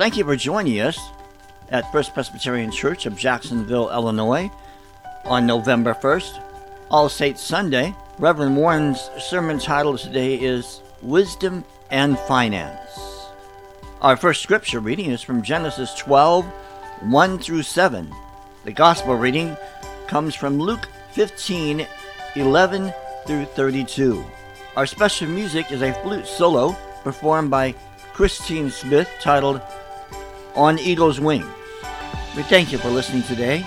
Thank you for joining us at First Presbyterian Church of Jacksonville, Illinois on November 1st, All Saints Sunday. Reverend Warren's sermon title today is Wisdom and Finance. Our first scripture reading is from Genesis 12 1 through 7. The gospel reading comes from Luke 15 11 through 32. Our special music is a flute solo performed by Christine Smith titled On Eagle's Wings. We thank you for listening today,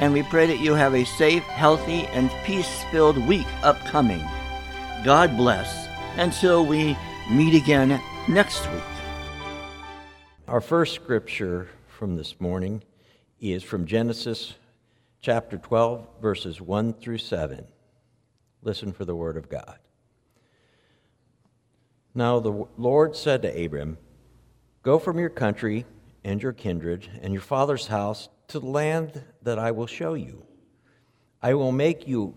and we pray that you have a safe, healthy, and peace filled week upcoming. God bless until we meet again next week. Our first scripture from this morning is from Genesis chapter 12, verses 1 through 7. Listen for the word of God. Now the Lord said to Abram, Go from your country and your kindred and your father's house to the land that I will show you. I will make you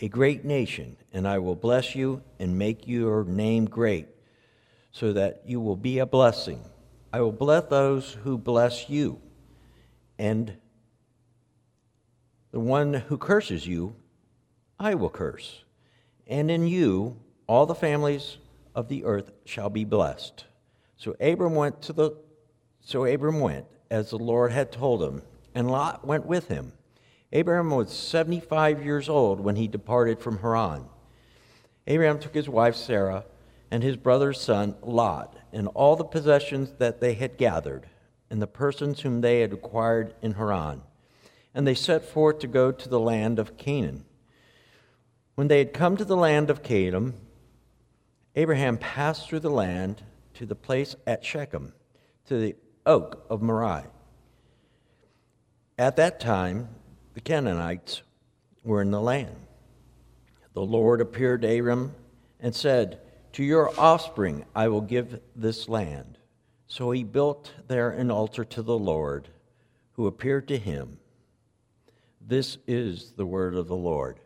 a great nation, and I will bless you and make your name great, so that you will be a blessing. I will bless those who bless you, and the one who curses you, I will curse. And in you, all the families of the earth shall be blessed. So Abram went to the so Abram went as the Lord had told him, and Lot went with him. Abram was 75 years old when he departed from Haran. Abram took his wife Sarah and his brother's son Lot and all the possessions that they had gathered and the persons whom they had acquired in Haran. And they set forth to go to the land of Canaan. When they had come to the land of Canaan, Abraham passed through the land to the place at Shechem, to the oak of Moreh. At that time, the Canaanites were in the land. The Lord appeared to Abram and said, To your offspring I will give this land. So he built there an altar to the Lord, who appeared to him. This is the word of the Lord.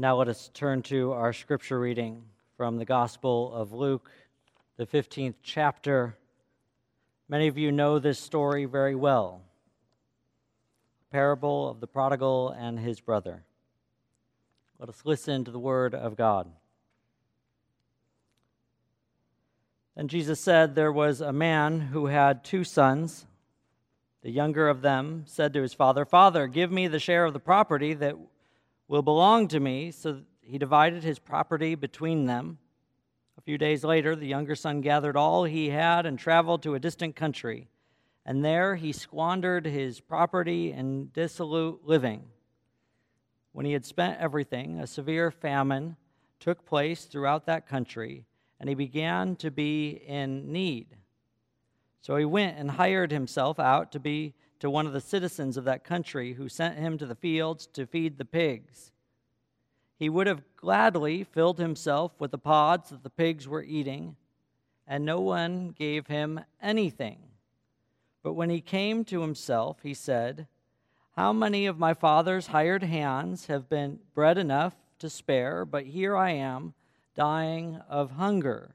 Now let us turn to our scripture reading from the Gospel of Luke, the 15th chapter. Many of you know this story very well parable of the prodigal and his brother. Let us listen to the word of God. And Jesus said, There was a man who had two sons. The younger of them said to his father, Father, give me the share of the property that will belong to me. So he divided his property between them. A few days later, the younger son gathered all he had and traveled to a distant country. And there he squandered his property in dissolute living. When he had spent everything, a severe famine took place throughout that country, and he began to be in need. So he went and hired himself out to be to one of the citizens of that country who sent him to the fields to feed the pigs. He would have gladly filled himself with the pods that the pigs were eating, and no one gave him anything. But when he came to himself, he said, How many of my father's hired hands have been bread enough to spare, but here I am dying of hunger?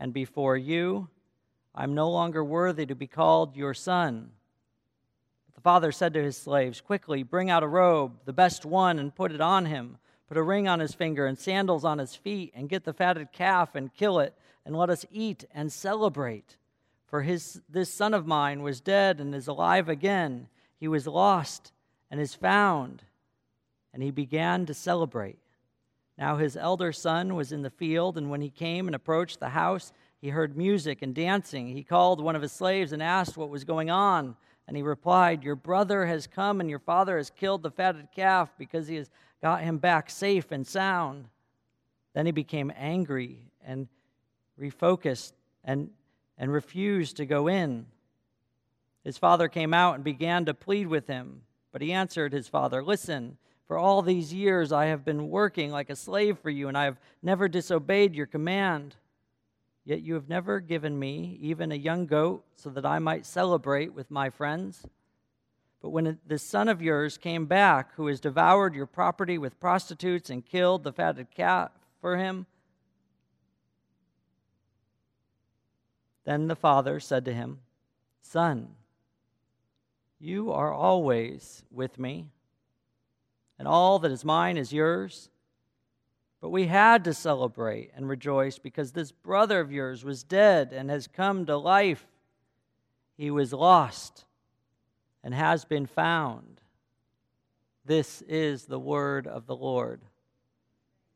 and before you. I'm no longer worthy to be called your son. But the father said to his slaves, Quickly, bring out a robe, the best one, and put it on him. Put a ring on his finger and sandals on his feet, and get the fatted calf and kill it, and let us eat and celebrate. For his, this son of mine was dead and is alive again. He was lost and is found. And he began to celebrate. Now his elder son was in the field, and when he came and approached the house, he heard music and dancing. He called one of his slaves and asked what was going on. And he replied, Your brother has come, and your father has killed the fatted calf because he has got him back safe and sound. Then he became angry and refocused and, and refused to go in. His father came out and began to plead with him. But he answered his father, Listen, for all these years I have been working like a slave for you, and I have never disobeyed your command. Yet you have never given me even a young goat so that I might celebrate with my friends. But when this son of yours came back, who has devoured your property with prostitutes and killed the fatted calf for him, then the father said to him, Son, you are always with me and all that is mine is yours. But we had to celebrate and rejoice because this brother of yours was dead and has come to life. He was lost and has been found. This is the word of the Lord.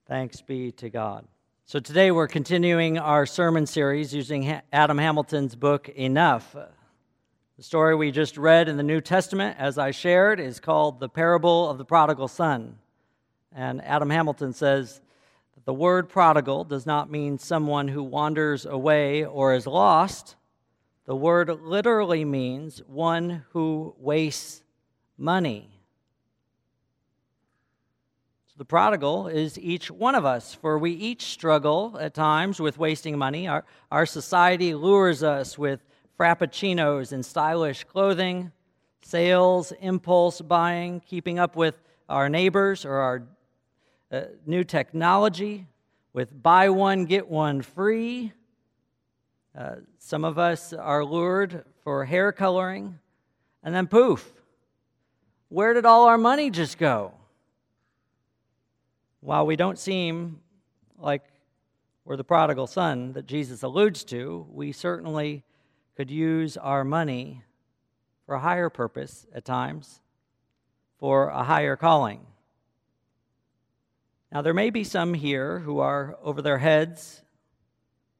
Thanks be to God. So today we're continuing our sermon series using Adam Hamilton's book, Enough. The story we just read in the New Testament, as I shared, is called the parable of the prodigal son. And Adam Hamilton says that the word prodigal does not mean someone who wanders away or is lost. The word literally means one who wastes money. So the prodigal is each one of us, for we each struggle at times with wasting money. Our, our society lures us with frappuccinos and stylish clothing, sales, impulse buying, keeping up with our neighbors or our uh, new technology with buy one, get one free. Uh, some of us are lured for hair coloring, and then poof, where did all our money just go? While we don't seem like we're the prodigal son that Jesus alludes to, we certainly could use our money for a higher purpose at times, for a higher calling. Now, there may be some here who are over their heads,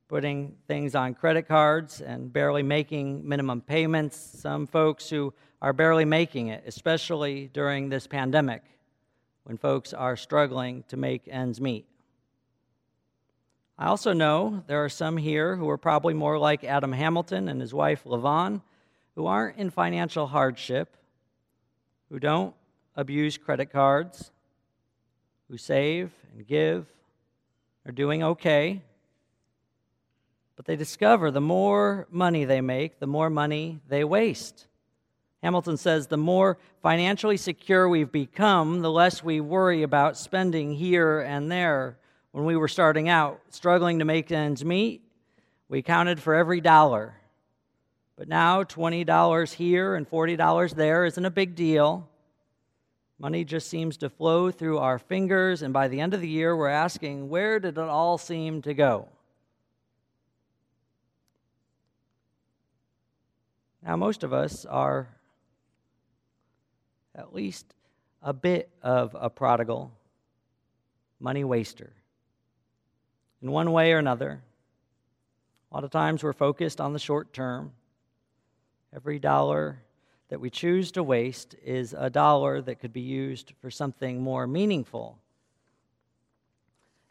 putting things on credit cards and barely making minimum payments. Some folks who are barely making it, especially during this pandemic, when folks are struggling to make ends meet. I also know there are some here who are probably more like Adam Hamilton and his wife LaVon, who aren't in financial hardship, who don't abuse credit cards, who save and give, are doing okay. But they discover the more money they make, the more money they waste. Hamilton says the more financially secure we've become, the less we worry about spending here and there. When we were starting out, struggling to make ends meet, we counted for every dollar. But now, $20 here and $40 there isn't a big deal. Money just seems to flow through our fingers, and by the end of the year, we're asking, where did it all seem to go? Now, most of us are at least a bit of a prodigal, money waster. In one way or another, a lot of times we're focused on the short term. Every dollar that we choose to waste is a dollar that could be used for something more meaningful.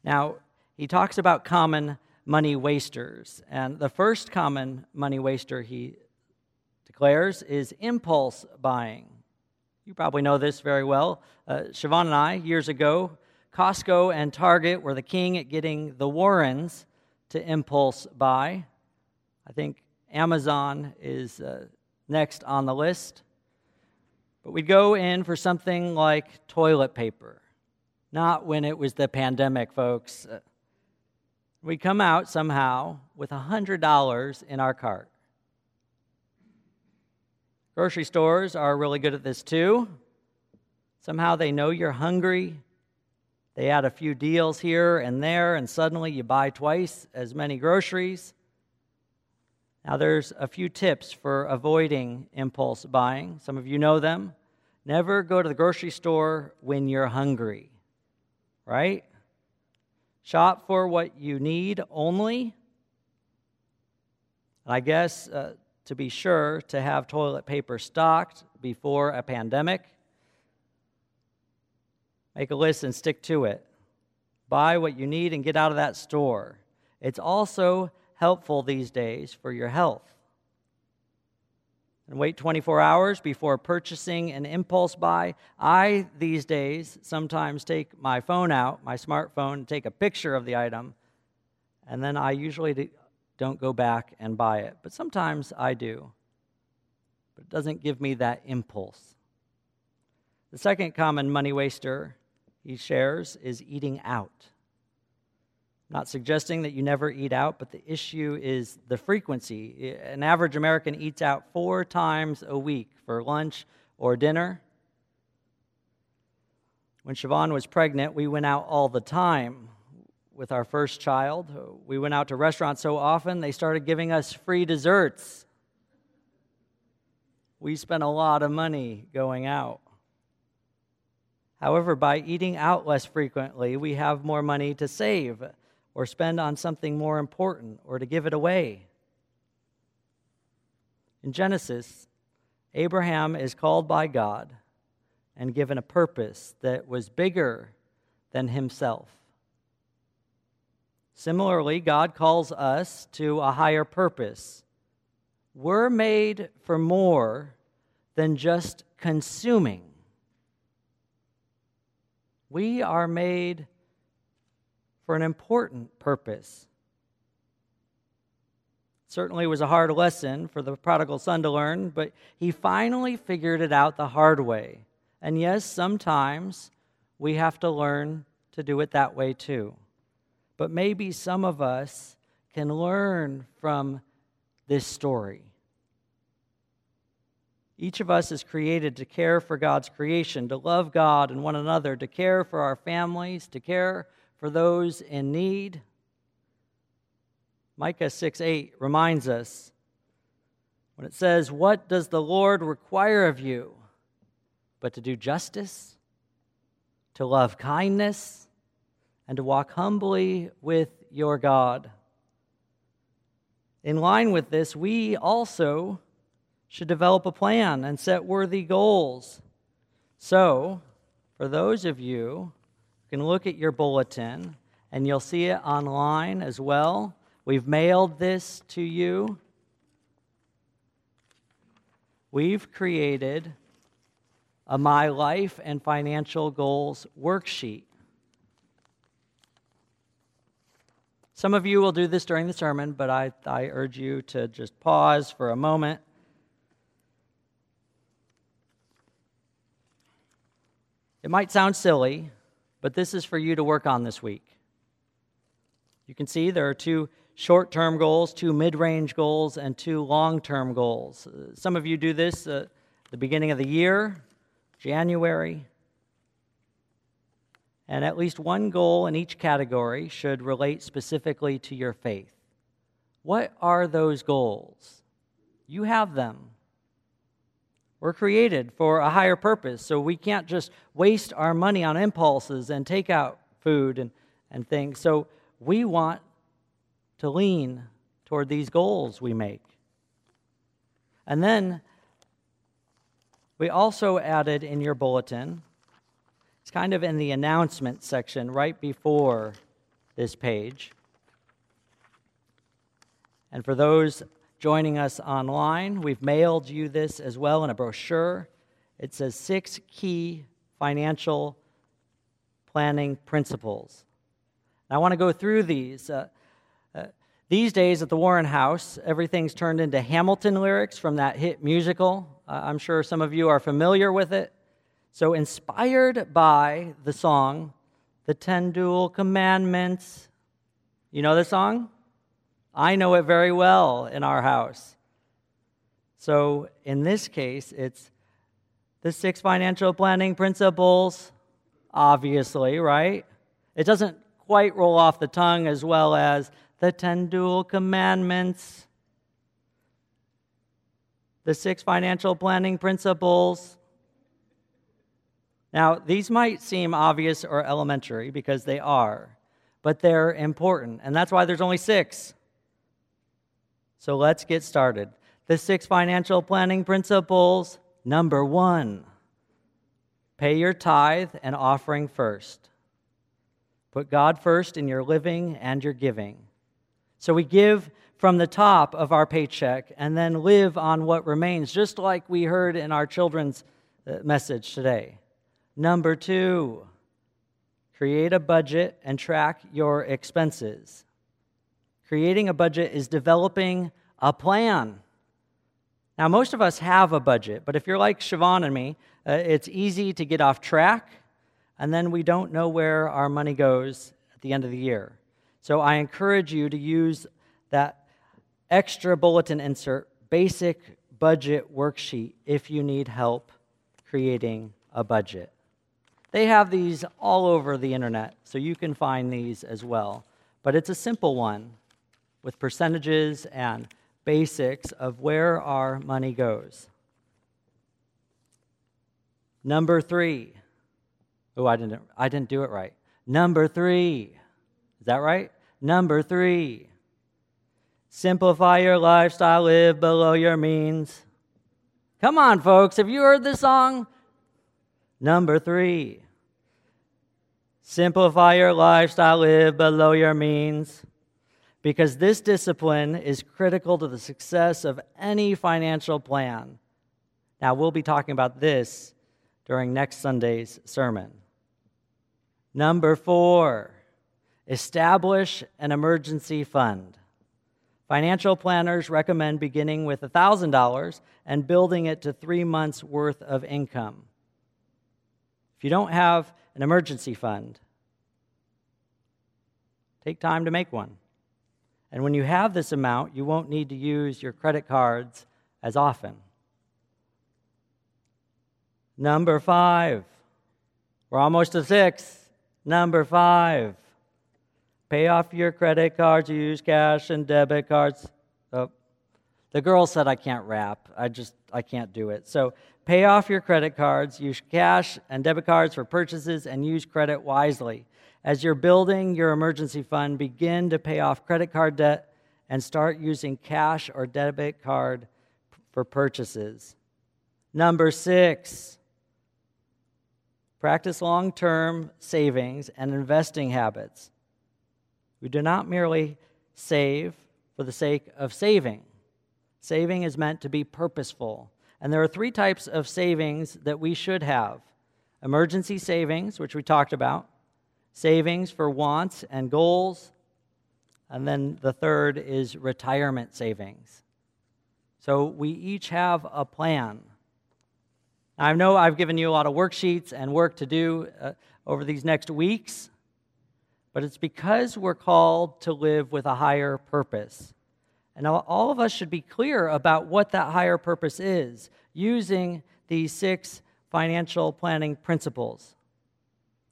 Now, he talks about common money wasters, and the first common money waster he declares is impulse buying. You probably know this very well. Uh, Siobhan and I, years ago, Costco and Target were the king at getting the Warrens to impulse buy. I think Amazon is uh, next on the list. But we'd go in for something like toilet paper. Not when it was the pandemic, folks. Uh, we come out somehow with $100 in our cart. Grocery stores are really good at this too. Somehow they know you're hungry. They add a few deals here and there, and suddenly you buy twice as many groceries. Now, there's a few tips for avoiding impulse buying. Some of you know them. Never go to the grocery store when you're hungry, right? Shop for what you need only. I guess uh, to be sure to have toilet paper stocked before a pandemic. Make a list and stick to it. Buy what you need and get out of that store. It's also helpful these days for your health. And wait 24 hours before purchasing an impulse buy. I, these days, sometimes take my phone out, my smartphone, take a picture of the item, and then I usually don't go back and buy it. But sometimes I do. But it doesn't give me that impulse. The second common money waster he shares is eating out. Not suggesting that you never eat out, but the issue is the frequency. An average American eats out four times a week for lunch or dinner. When Siobhan was pregnant, we went out all the time with our first child. We went out to restaurants so often, they started giving us free desserts. We spent a lot of money going out. However, by eating out less frequently, we have more money to save or spend on something more important or to give it away. In Genesis, Abraham is called by God and given a purpose that was bigger than himself. Similarly, God calls us to a higher purpose. We're made for more than just consuming. We are made for an important purpose. Certainly was a hard lesson for the prodigal son to learn, but he finally figured it out the hard way. And yes, sometimes we have to learn to do it that way too but maybe some of us can learn from this story. Each of us is created to care for God's creation, to love God and one another, to care for our families, to care for those in need. Micah 6 8 reminds us when it says, What does the Lord require of you? But to do justice, to love kindness, and to walk humbly with your God. In line with this, we also should develop a plan and set worthy goals. So, for those of you who can look at your bulletin and you'll see it online as well. We've mailed this to you. We've created a My Life and Financial Goals worksheet. Some of you will do this during the sermon, but I, I urge you to just pause for a moment. It might sound silly, but this is for you to work on this week. You can see there are two short term goals, two mid range goals, and two long term goals. Uh, some of you do this at the beginning of the year, January. And at least one goal in each category should relate specifically to your faith. What are those goals? You have them. We're created for a higher purpose, so we can't just waste our money on impulses and take out food and, and things. So we want to lean toward these goals we make. And then we also added in your bulletin it's kind of in the announcement section right before this page. And for those joining us online, we've mailed you this as well in a brochure. It says six key financial planning principles. I want to go through these. Uh, uh, these days at the Warren House, everything's turned into Hamilton lyrics from that hit musical. Uh, I'm sure some of you are familiar with it. So, inspired by the song, The Ten Duel Commandments, you know the song? I know it very well in our house. So, in this case, it's the six financial planning principles, obviously, right? It doesn't quite roll off the tongue as well as the ten duel commandments, the six financial planning principles, now, these might seem obvious or elementary because they are, but they're important. And that's why there's only six. So let's get started. The six financial planning principles. Number one, pay your tithe and offering first. Put God first in your living and your giving. So we give from the top of our paycheck and then live on what remains, just like we heard in our children's uh, message today. Number two, create a budget and track your expenses. Creating a budget is developing a plan. Now, most of us have a budget, but if you're like Siobhan and me, uh, it's easy to get off track, and then we don't know where our money goes at the end of the year. So I encourage you to use that extra bulletin insert, basic budget worksheet, if you need help creating a budget. They have these all over the internet, so you can find these as well. But it's a simple one with percentages and basics of where our money goes. Number three. Oh, I didn't, I didn't do it right. Number three. Is that right? Number three. Simplify your lifestyle, live below your means. Come on, folks. Have you heard this song? Number three, simplify your lifestyle, live below your means, because this discipline is critical to the success of any financial plan. Now, we'll be talking about this during next Sunday's sermon. Number four, establish an emergency fund. Financial planners recommend beginning with $1,000 and building it to three months' worth of income. If you don't have an emergency fund, take time to make one. And when you have this amount, you won't need to use your credit cards as often. Number five. We're almost to six. Number five. Pay off your credit cards, use cash and debit cards. Oh, the girl said I can't rap. I just I can't do it. So Pay off your credit cards, use cash and debit cards for purchases, and use credit wisely. As you're building your emergency fund, begin to pay off credit card debt and start using cash or debit card for purchases. Number six, practice long term savings and investing habits. We do not merely save for the sake of saving. Saving is meant to be purposeful. And there are three types of savings that we should have emergency savings, which we talked about, savings for wants and goals, and then the third is retirement savings. So we each have a plan. I know I've given you a lot of worksheets and work to do uh, over these next weeks, but it's because we're called to live with a higher purpose. And all of us should be clear about what that higher purpose is using these six financial planning principles.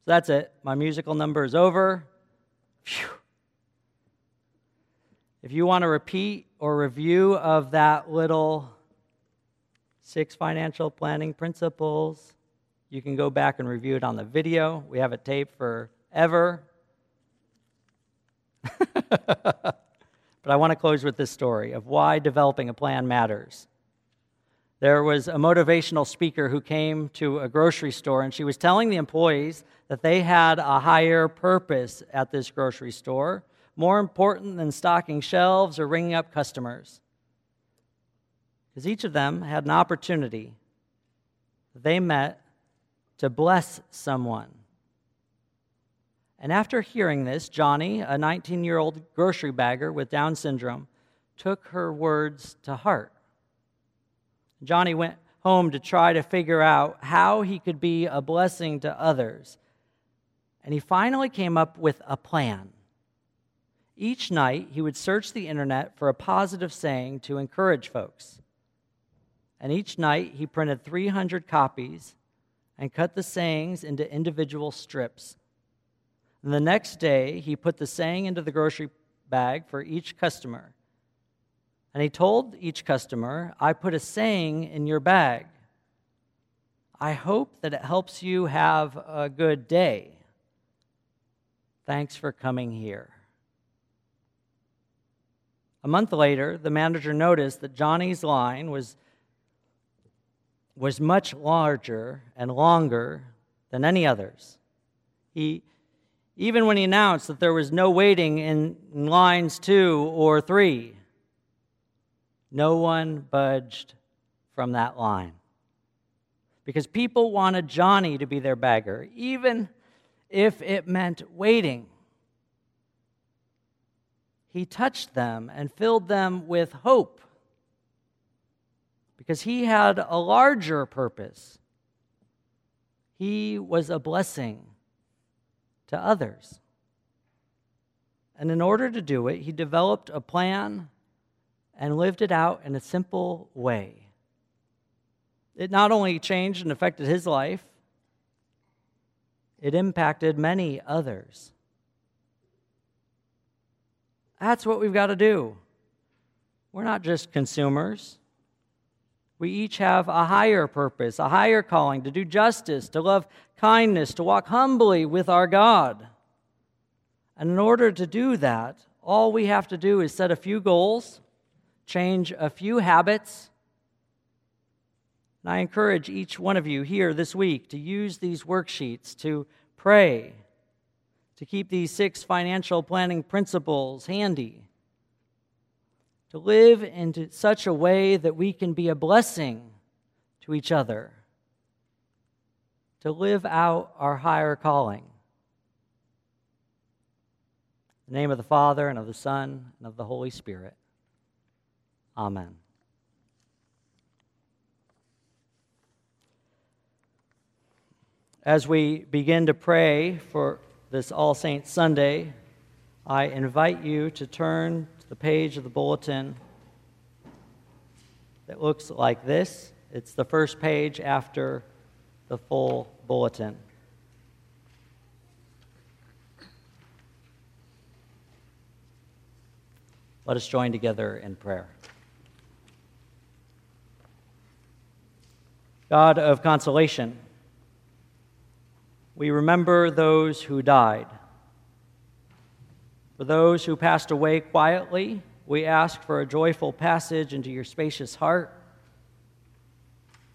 So that's it. My musical number is over. Phew. If you want to repeat or review of that little six financial planning principles, you can go back and review it on the video. We have it taped forever. but I want to close with this story of why developing a plan matters. There was a motivational speaker who came to a grocery store, and she was telling the employees that they had a higher purpose at this grocery store more important than stocking shelves or ringing up customers. Because each of them had an opportunity they met to bless someone. And after hearing this, Johnny, a 19 year old grocery bagger with Down syndrome, took her words to heart. Johnny went home to try to figure out how he could be a blessing to others. And he finally came up with a plan. Each night, he would search the internet for a positive saying to encourage folks. And each night, he printed 300 copies and cut the sayings into individual strips. And the next day, he put the saying into the grocery bag for each customer. And he told each customer, I put a saying in your bag. I hope that it helps you have a good day. Thanks for coming here. A month later, the manager noticed that Johnny's line was, was much larger and longer than any others. He, even when he announced that there was no waiting in, in lines two or three, no one budged from that line. Because people wanted Johnny to be their beggar, even if it meant waiting he touched them and filled them with hope because he had a larger purpose. He was a blessing to others. And in order to do it, he developed a plan and lived it out in a simple way. It not only changed and affected his life, it impacted many others. That's what we've got to do. We're not just consumers. We each have a higher purpose, a higher calling to do justice, to love kindness, to walk humbly with our God. And in order to do that, all we have to do is set a few goals, change a few habits. And I encourage each one of you here this week to use these worksheets to pray, to keep these six financial planning principles handy, to live in such a way that we can be a blessing to each other, to live out our higher calling. In the name of the Father, and of the Son, and of the Holy Spirit. Amen. As we begin to pray for this All Saints Sunday, I invite you to turn to the page of the bulletin that looks like this. It's the first page after the full bulletin. Let us join together in prayer. God of consolation, we remember those who died. For those who passed away quietly, we ask for a joyful passage into your spacious heart.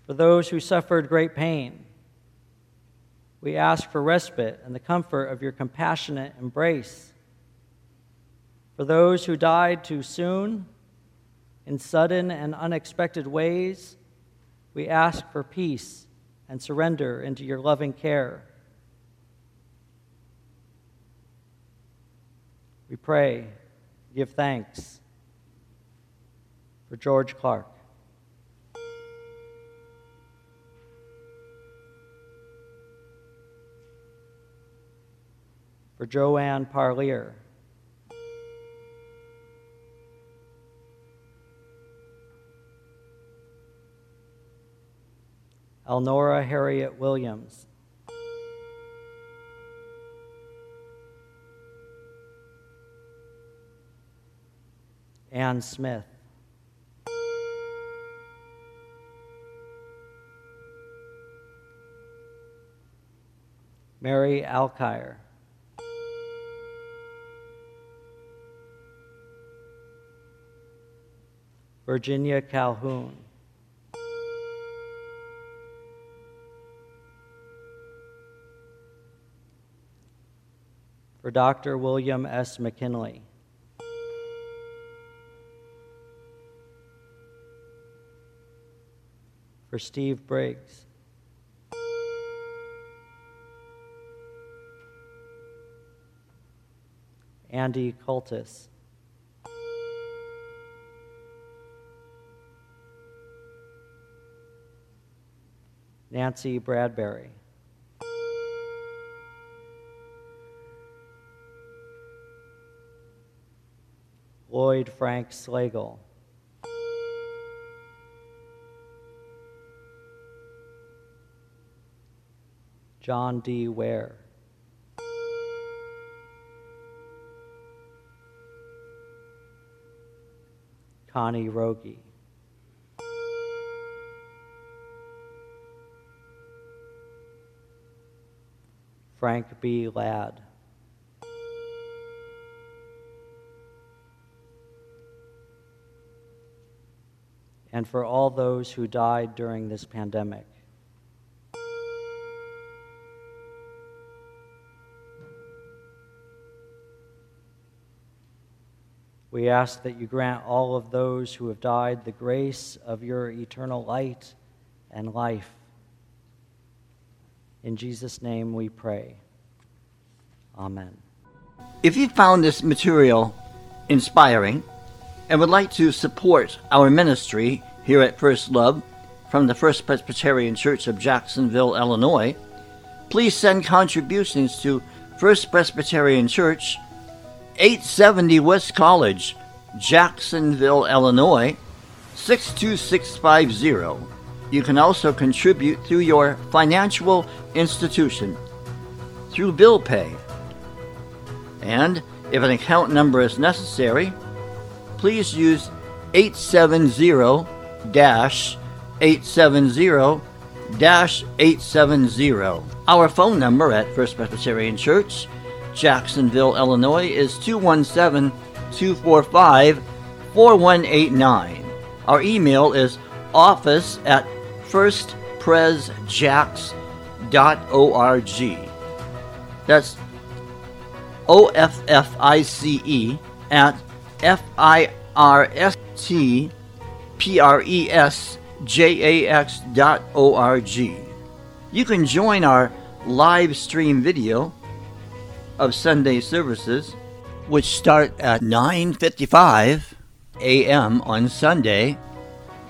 For those who suffered great pain, we ask for respite and the comfort of your compassionate embrace. For those who died too soon, in sudden and unexpected ways, we ask for peace and surrender into your loving care. We pray, give thanks for George Clark. For Joanne Parlier. Elnora Harriet Williams. Ann Smith. Mary Alkire. Virginia Calhoun. For Dr. William S. McKinley. For Steve Briggs. Andy Cultus. Nancy Bradbury. Lloyd Frank Slagle. John D. Ware. Connie Rogie. Frank B. Ladd. And for all those who died during this pandemic. We ask that you grant all of those who have died the grace of your eternal light and life. In Jesus' name we pray. Amen. If you found this material inspiring and would like to support our ministry here at First Love from the First Presbyterian Church of Jacksonville, Illinois, please send contributions to First Presbyterian Church, 870 West College, Jacksonville, Illinois, 62650. You can also contribute through your financial institution through bill pay. And if an account number is necessary, please use 870 870 870. Our phone number at First Presbyterian Church, Jacksonville, Illinois is 217 245 4189. Our email is office at firstpresjax.org. That's O F F I C E at F I R S T P R E S J A X dot O R G. You can join our live stream video of Sunday services, which start at 9:55 a.m. on Sunday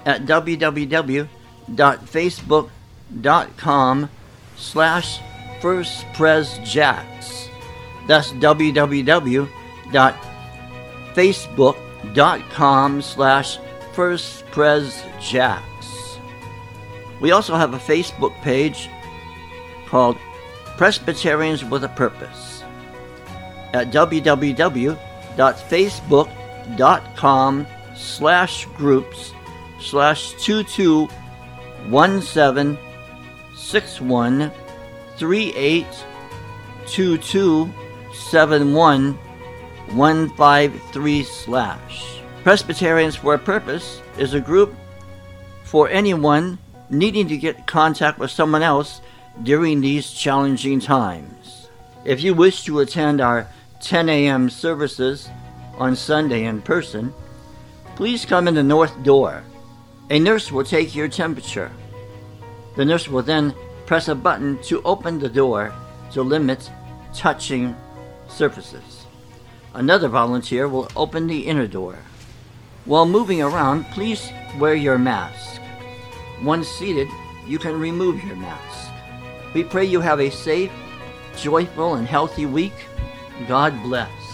at www.facebook.com slash firstpresjax. That's www.facebook.com slash firstpresjax. We also have a Facebook page called Presbyterians with a Purpose at www.facebook.com slash groups slash 2217 61 38 22 71 153 slash. Presbyterians for a Purpose is a group for anyone needing to get contact with someone else during these challenging times. If you wish to attend our 10 a.m. services on Sunday in person, please come in the north door. A nurse will take your temperature. The nurse will then press a button to open the door to limit touching surfaces. Another volunteer will open the inner door. While moving around, please wear your mask. Once seated, you can remove your mask. We pray you have a safe, joyful, and healthy week. God bless.